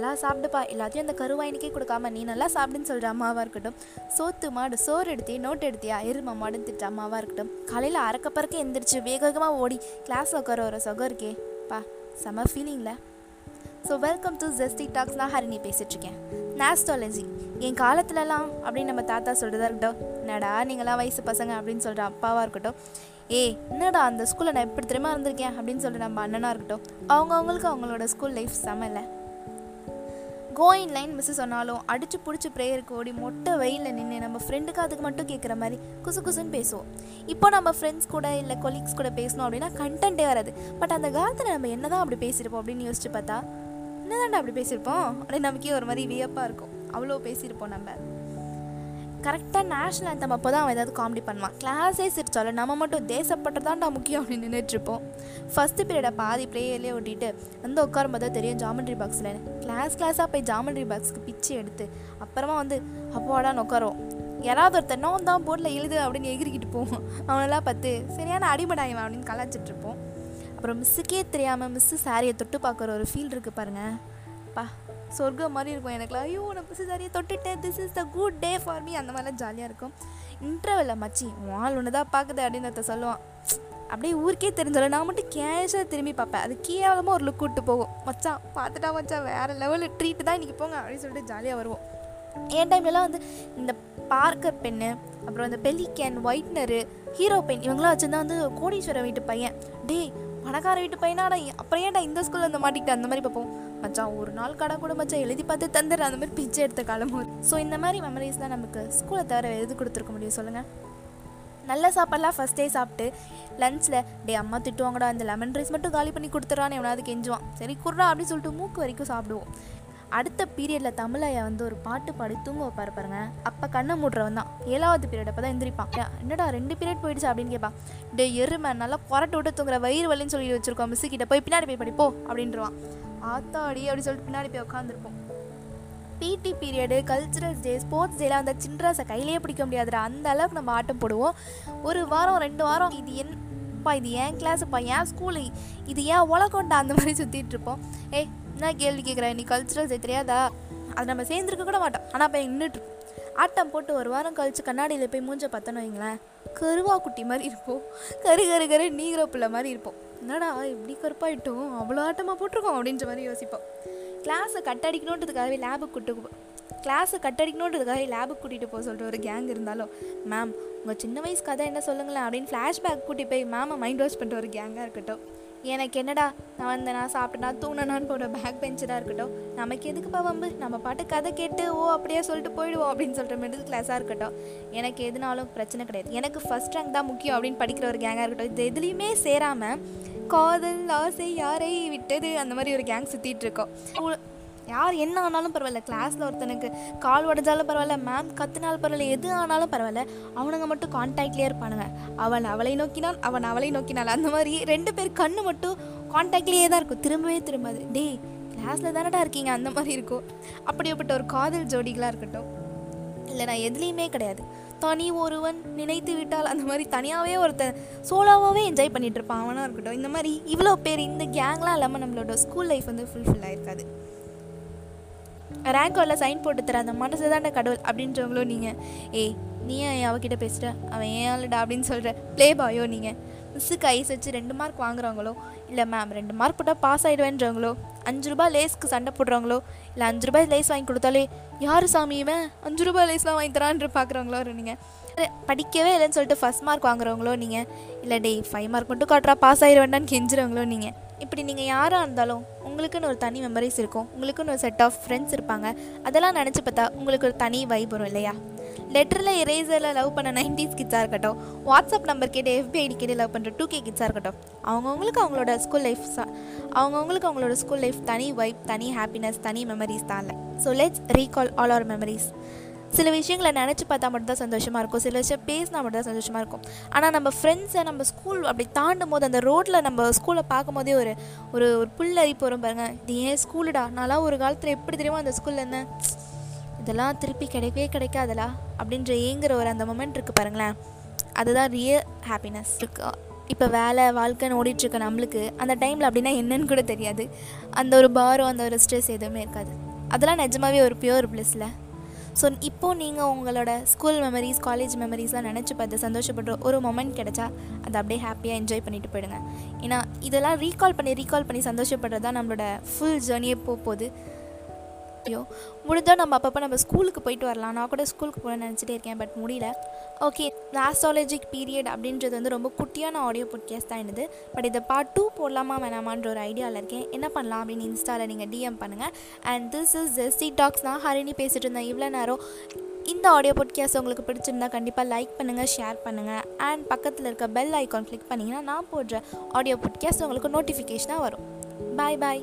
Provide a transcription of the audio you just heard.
நல்லா சாப்பிடுப்பா. எல்லாத்தையும் அந்த கருவாயினுக்கே கொடுக்காம நீ நல்லா சாப்பிடுன்னு சொல்கிற அம்மாவாக இருக்கட்டும். சோத்து மாடு சோறு எடுத்தி நோட் எடுத்தியா? எரும மாடுன்னு திட்ட அம்மாவாக இருக்கட்டும். காலையில் அறக்க பறக்க எந்திரிச்சு வேக வேகமாக ஓடி கிளாஸில் உட்கார ஒரு சுகம் இருக்கே. பா செம ஃபீலிங்கில் so welcome to zesty talks நான் ஹரிணி பேசிகிட்ருக்கேன் நாஸ்டாலஜி என் காலத்துலலாம் அப்படின்னு நம்ம தாத்தா சொல்கிறதா இருக்கட்டும். என்னடா நீங்களாம் வயசு பசங்க அப்படின்னு சொல்கிற அப்பாவாக இருக்கட்டும். ஏ என்னடா அந்த ஸ்கூலில் நான் எப்படி தெரியுமா இருந்திருக்கேன் அப்படின்னு சொல்லிட்டு நம்ம அண்ணனாக இருக்கட்டும். அவங்கவுங்களுக்கு அவங்களோட ஸ்கூல் லைஃப் செம இல்லை. கோயிங் லைன் மிஸ்ஸு சொன்னாலும் அடிச்சு பிடிச்சி ப்ரேயருக்கு ஓடி மொட்டை வெயிலில் நின்று நம்ம ஃப்ரெண்டுக்கு அதுக்கு மட்டும் கேட்குற மாதிரி குசு குசுன்னு பேசுவோம். இப்போ நம்ம ஃப்ரெண்ட்ஸ் கூட இல்லை கொலீக்ஸ் கூட பேசணும் அப்படின்னா கண்டென்ட்டே வராது. பட் அந்த காலத்தில் நம்ம என்னதான் அப்படி பேசியிருப்போம் அப்படின்னு யோசிச்சு பார்த்தா என்னதான்டா அப்படி பேசியிருப்போம்? அப்படின்னு நமக்கே ஒரு மாதிரி வியப்பாக இருக்கும். அவ்வளோ பேசியிருப்போம் நம்ம. கரெக்டாக நேஷ்னல் அந்தம் அப்போ தான் அவன் ஏதாவது காமெடி பண்ணுவான். கிளாஸே சிரிச்சாலும் நம்ம மட்டும் தேசப்பட்டதான்டா முக்கியம் அப்படின்னு நின்றுட்டுருப்போம் ஃபஸ்ட்டு பீரியடை பாதி ப்ளேயர்லேயே ஓட்டிட்டு வந்து உட்காரும்போது தெரியும் ஜாமெண்ட்ரி பாக்ஸில் கிளாஸ் கிளாஸாக போய் ஜாமெண்ட்ரி பாக்ஸ்க்கு பிச்சு எடுத்து அப்புறமா வந்து அப்போடான்னு உட்காருவோம். யாராவது ஒருத்தர் நோன் தான் போர்டில் எழுது அப்படின்னு எகிரிக்கிட்டு போவோம். அவனெல்லாம் பார்த்து சரியான அடிமடாயம் அப்படின்னு கலாச்சிட்டு இருப்போம். அப்புறம் மிஸ்ஸுக்கே தெரியாமல் மிஸ்ஸு சாரியை தொட்டு பார்க்குற ஒரு ஃபீல் இருக்குது பாருங்கள் பா சொர்க்கம் மாதிரி இருக்கும். எனக்குலாம் ஐயோ நான் மிஸ்ஸு சாரியை தொட்டுட்டேன். This is the good day for me அந்த மாதிரிலாம் ஜாலியாக இருக்கும். இன்டர்வெல்ல மச்சி வால் ஒன்று தான் பார்க்குது அப்படின்னு ஒருத்தன் சொல்லுவான். அப்படியே ஊருக்கே தெரிஞ்சாலும் நான் மட்டும் கேஷாக திரும்பி பார்ப்பேன். அது கேவலமாக ஒரு லுக் கூட்டு போகும். மச்சான் பார்த்துட்டா மச்சான் வேறு லெவலில் ட்ரீட் தான் இன்றைக்கி போங்க அப்படின்னு சொல்லிட்டு ஜாலியாக வருவோம். என் டைம்லலாம் வந்து இந்த பார்க்கர் பென்னு அப்புறம் இந்த பெலிக்கேன் ஒயிட்னரு ஹீரோ பென் இவங்களாம் வச்சுருந்தா வந்து கோடீஸ்வரர் வீட்டு பையன். டேய் பணக்கார வீட்டு பையனாடா அப்புறம் ஏன்டா இந்த ஸ்கூலில் வந்து மாட்டிக்கிட்டு? அந்த மாதிரி பார்ப்போம். மச்சான் ஒரு நாள் கடை கூட மச்சான் எழுதி பார்த்து தந்துடுற அந்த மாதிரி பிச்சை எடுத்த காலமும் ஸோ இந்த மாதிரி மெமரிஸ் தான் நமக்கு ஸ்கூலை தவிர எது கொடுத்துருக்க முடியும் சொல்லுங்கள் நல்ல சாப்பாடெலாம் ஃபஸ்ட் டே சாப்பிட்டு லஞ்சில் டே அம்மா திட்டுவாங்கடா இந்த லெமன் ரைஸ் மட்டும் காலி பண்ணி கொடுத்துறான்னு எவனாவது கெஞ்சுவான். சரி குர்றா அப்படின்னு சொல்லிட்டு மூக்கு வரைக்கும் சாப்பிடுவோம். அடுத்த பீரியடில் தமிழையா வந்து ஒரு பாட்டு பாடி தூங்க வைப்பாரு பாருங்க. அப்போ கண்ணை மூடுறவன் தான். ஏழாவது பீரியட் அப்போ தான் எந்திரிப்பான் என்னடா ரெண்டு பீரியட் போயிடுச்சு? அப்படின்னு கேட்பான். டே எருமை நல்லா கொரட்டு விட்டு தூங்குற வயிறு வலின்னு சொல்லி வச்சிருக்கோம் மிஸ்ஸு கிட்ட. போய் பின்னாடி போய் படிப்போ அப்படின்றவான் ஆத்தாடி அப்படின்னு சொல்லிட்டு பின்னாடி போய் உட்காந்துருப்போம் PT period culturals day sports டேலாம் அந்த சின்ராஸை கையிலேயே பிடிக்க முடியாதுடா. அந்த அளவுக்கு நம்ம ஆட்டம் போடுவோம். ஒரு வாரம் ரெண்டு வாரம் இது என்ப்பா இது ஏன் கிளாஸுப்பா ஏன் ஸ்கூலு இது ஏன் உலகம்டா அந்த மாதிரி சுற்றிட்டு இருப்போம். ஏய் என்ன கேள்வி கேட்குறேன் நீ கல்ச்சுரல்ஸ் டே தெரியாதா? அது நம்ம சேர்ந்துருக்க கூட மாட்டோம். ஆனால் இப்போ நின்றுட்டு ஆட்டம் போட்டு ஒரு வாரம் கழித்து கண்ணாடியில் போய் மூஞ்ச பார்த்தோன்னு வைங்களேன். கருவா குட்டி மாதிரி இருப்போம். கரு கரு கரு நீகிற பிள்ளை மாதிரி இருப்போம். என்னடா இப்படி கருப்பாயிட்டோம். அவ்வளோ ஆட்டமாக போட்டிருக்கோம் அப்படின்ற மாதிரி யோசிப்போம். கிளாஸை கட் அடிக்கணுன்றதுக்காகவே லேபுக்கு கூட்டு கிளாஸை கட் அடிக்கணுன்றதுக்காகவே லேபுக்கு கூட்டிகிட்டு போக சொல்கிற ஒரு கேங் இருந்தாலும் மேம் உங்கள் சின்ன வயசு கதை என்ன சொல்லுங்களேன்? அப்படின்னு ஃப்ளாஷ்பேக் கூட்டி போய் மேமை மைண்ட் வாஷ் பண்ணுற ஒரு கேங்காக இருக்கட்டும். எனக்கு என்னடா நான் வந்தேனா சாப்பிட்டனா தூணனான்னு போகிற பேக் பெஞ்சராக இருக்கட்டும். நமக்கு எதுக்குப்பா வம்பு? நம்ம பாட்டு கதை கேட்டு ஓ அப்படியே சொல்லிட்டு போயிடுவோம் அப்படின்னு சொல்கிற மிடில் கிளாஸாக இருக்கட்டும். எனக்கு எதுனாலும் பிரச்சனை கிடையாது. எனக்கு ஃபஸ்ட் ரேங்க் தான் முக்கியம் அப்படின்னு படிக்கிற ஒரு கேங்காக இருக்கட்டும். இது எதுலேயுமே சேராமல் காதல் ஆசை யாரை விட்டது? அந்த மாதிரி ஒரு கேங் சுற்றிட்டு இருக்கோம். உ- யார் என்ன ஆனாலும் பரவாயில்ல. கிளாஸில் ஒருத்தனுக்கு கால் உடஞ்சாலும் பரவாயில்ல மேம் கத்துனாலும் பரவாயில்ல எது ஆனாலும் பரவாயில்ல அவனுங்க மட்டும் கான்டாக்ட்லேயே இருப்பானுங்க. அவன் அவளை நோக்கினான் அவன் அவளை நோக்கினாள். அந்த மாதிரி ரெண்டு பேர் கண்ணு மட்டும் கான்டாக்ட்லேயே தான் இருக்கும். திரும்பவே திரும்பாது. டேய் கிளாஸில் தானடா இருக்கீங்க? அந்த மாதிரி இருக்கும். அப்படிப்பட்ட ஒரு காதல் ஜோடிகளாக இருக்கட்டும். இல்லை நான் எதுலேயுமே கிடையாது. தனி ஒருவன் நினைத்து விட்டால் அந்த மாதிரி தனியாகவே ஒருத்தன் சோலோவாகவே என்ஜாய் பண்ணிகிட்டு இருப்பான். அவனாக இருக்கட்டும். இந்த மாதிரி இவ்வளோ பேர் இந்த கேங்லாம் இல்லாமல் நம்மளோட ஸ்கூல் லைஃப் வந்து ஃபுல்ஃபில் ஆயிருக்காது. ரேங்க் சைன் போட்டு தர அந்த மனசு தான்டா கடவுள் அப்படின்றவங்களும் நீங்கள் ஏய் நீ ஏன் அவகிட்ட பேசுகிற அவன் ஏன் ஆளுடா அப்படின்னு சொல்கிற ப்ளே பாயோ நீங்கள் மிஸ்ஸுக்கு ஐஸ் வச்சு ரெண்டு மார்க் வாங்குறவங்களோ இல்லை மேம் ரெண்டு மார்க் போட்டால் பாஸ் ஆகிடுவேன்றவங்களோ அஞ்சு ரூபாய் லேஸ்க்கு சண்டை போடுறவங்களோ இல்லை அஞ்சு ரூபாய் லேஸ் வாங்கி கொடுத்தாலே யார் சாமி இவன்? அஞ்சு ரூபாய் லேஸ்லாம் வாங்கி தரான்ற பார்க்குறவங்களோ நீங்கள் படிக்கவே இல்லைன்னு சொல்லிட்டு ஃபஸ்ட் மார்க் வாங்குறவங்களோ நீங்கள் இல்லை டேய் ஃபைவ் மார்க் மட்டும் காட்டுறா பாஸ் ஆயிடுவேண்டான்னு கெஞ்சுறவங்களோ நீங்கள் இப்படி நீங்கள் யாராக இருந்தாலும் உங்களுக்குன்னு ஒரு தனி மெமரிஸ் இருக்கும். உங்களுக்குன்னு ஒரு செட் ஆஃப் ஃப்ரெண்ட்ஸ் இருப்பாங்க. அதெல்லாம் நினச்சி பார்த்தா உங்களுக்கு ஒரு தனி வைப் வரும் இல்லையா? லெட்டரில் இரேசரில் லவ் பண்ண நைன்டிஸ் கிட்ஸாக இருக்கட்டும் வாட்ஸ்அப் நம்பர் கேட்டு எஃபிஐடி கேட்டு லவ் பண்ணுற டூ கே கிட்ஸாக இருக்கட்டும் அவங்கவுங்களுக்கு அவங்களோட ஸ்கூல் லைஃப் அவங்கவுங்களுக்கு அவங்களோட ஸ்கூல் லைஃப் தனி வைப் தனி ஹாப்பினஸ் தனி மெமரிஸ் தான் இல்லை. So let's recall all our memories சில விஷயங்களை நினச்சி பார்த்தா மட்டும்தான் சந்தோஷமாக இருக்கும். சில விஷயம் பேசினா மட்டும் தான் சந்தோஷமாக இருக்கும். ஆனால் நம்ம ஃப்ரெண்ட்ஸை நம்ம ஸ்கூல் அப்படி தாண்டும் போது அந்த ரோட்டில் நம்ம ஸ்கூலை பார்க்கும்போதே ஒரு ஒரு ஒரு புல்லரி போகிறோம் பாருங்கள் இது ஏன் ஸ்கூலுடா நான்லாம் ஒரு காலத்தில் எப்படி தெரியுமா அந்த ஸ்கூலில் இருந்தேன்? இதெல்லாம் திருப்பி கிடைக்கவே கிடைக்காதலா அப்படின்ற ஏங்குற ஒரு அந்த மொமெண்ட் இருக்குது பாருங்களேன். அதுதான் ரியல் ஹாப்பினஸ் இருக்கு. இப்போ வேலை வாழ்க்கைன்னு ஓடிட்டுருக்க நம்மளுக்கு அந்த டைமில் அப்படின்னா என்னன்னு கூட தெரியாது. அந்த ஒரு பாரம் அந்த ஒரு ஸ்ட்ரெஸ் எதுவுமே இருக்காது. அதெல்லாம் நிஜமாவே ஒரு பியூர் பிளஸில் ஸோ இப்போது நீங்கள் உங்களோட ஸ்கூல் மெமரிஸ் காலேஜ் மெமரிஸ்லாம் நினச்சி பார்த்து சந்தோஷப்படுற ஒரு மொமெண்ட் கிடைச்சா அதை அப்படியே ஹாப்பியாக என்ஜாய் பண்ணிட்டு போயிடுங்க. ஏன்னா இதெல்லாம் ரீகால் பண்ணி ரீகால் பண்ணி சந்தோஷப்படுறது தான் நம்மளோட ஃபுல் ஜேர்னியே போகுது. ஐயோ முடிஞ்சால் நம்ம அப்பப்போ நம்ம ஸ்கூலுக்கு போயிட்டு வரலாம். நான் கூட ஸ்கூலுக்கு போகணும்னு நினச்சிட்டே இருக்கேன் பட் முடியல. ஓகே ஆஸ்ட்ராலஜிக் பீரியட் அப்படின்றது வந்து ரொம்ப குட்டியான ஆடியோ பாட்காஸ்ட் தான் என்னது. பட் இதை பார்ட் டூ போடலாமா வேணாமான்ற ஒரு ஐடியாவில் இருக்கேன். என்ன பண்ணலாம் அப்படின்னு இன்ஸ்டாவில் நீங்கள் டிஎம் பண்ணுங்கள் and this is zesty talks நான் ஹரிணி பேசிகிட்டு இருந்தேன் இவ்வளோ நேரம். இந்த ஆடியோ பாட்காஸ்ட் உங்களுக்கு பிடிச்சிருந்தா கண்டிப்பாக லைக் பண்ணுங்கள் ஷேர் பண்ணுங்கள் அண்ட் பக்கத்தில் இருக்க பெல் ஐக்கான் கிளிக் பண்ணிங்கன்னா நான் போடுற ஆடியோ பாட்காஸ்ட் உங்களுக்கு நோட்டிஃபிகேஷனாக வரும். பாய் பாய்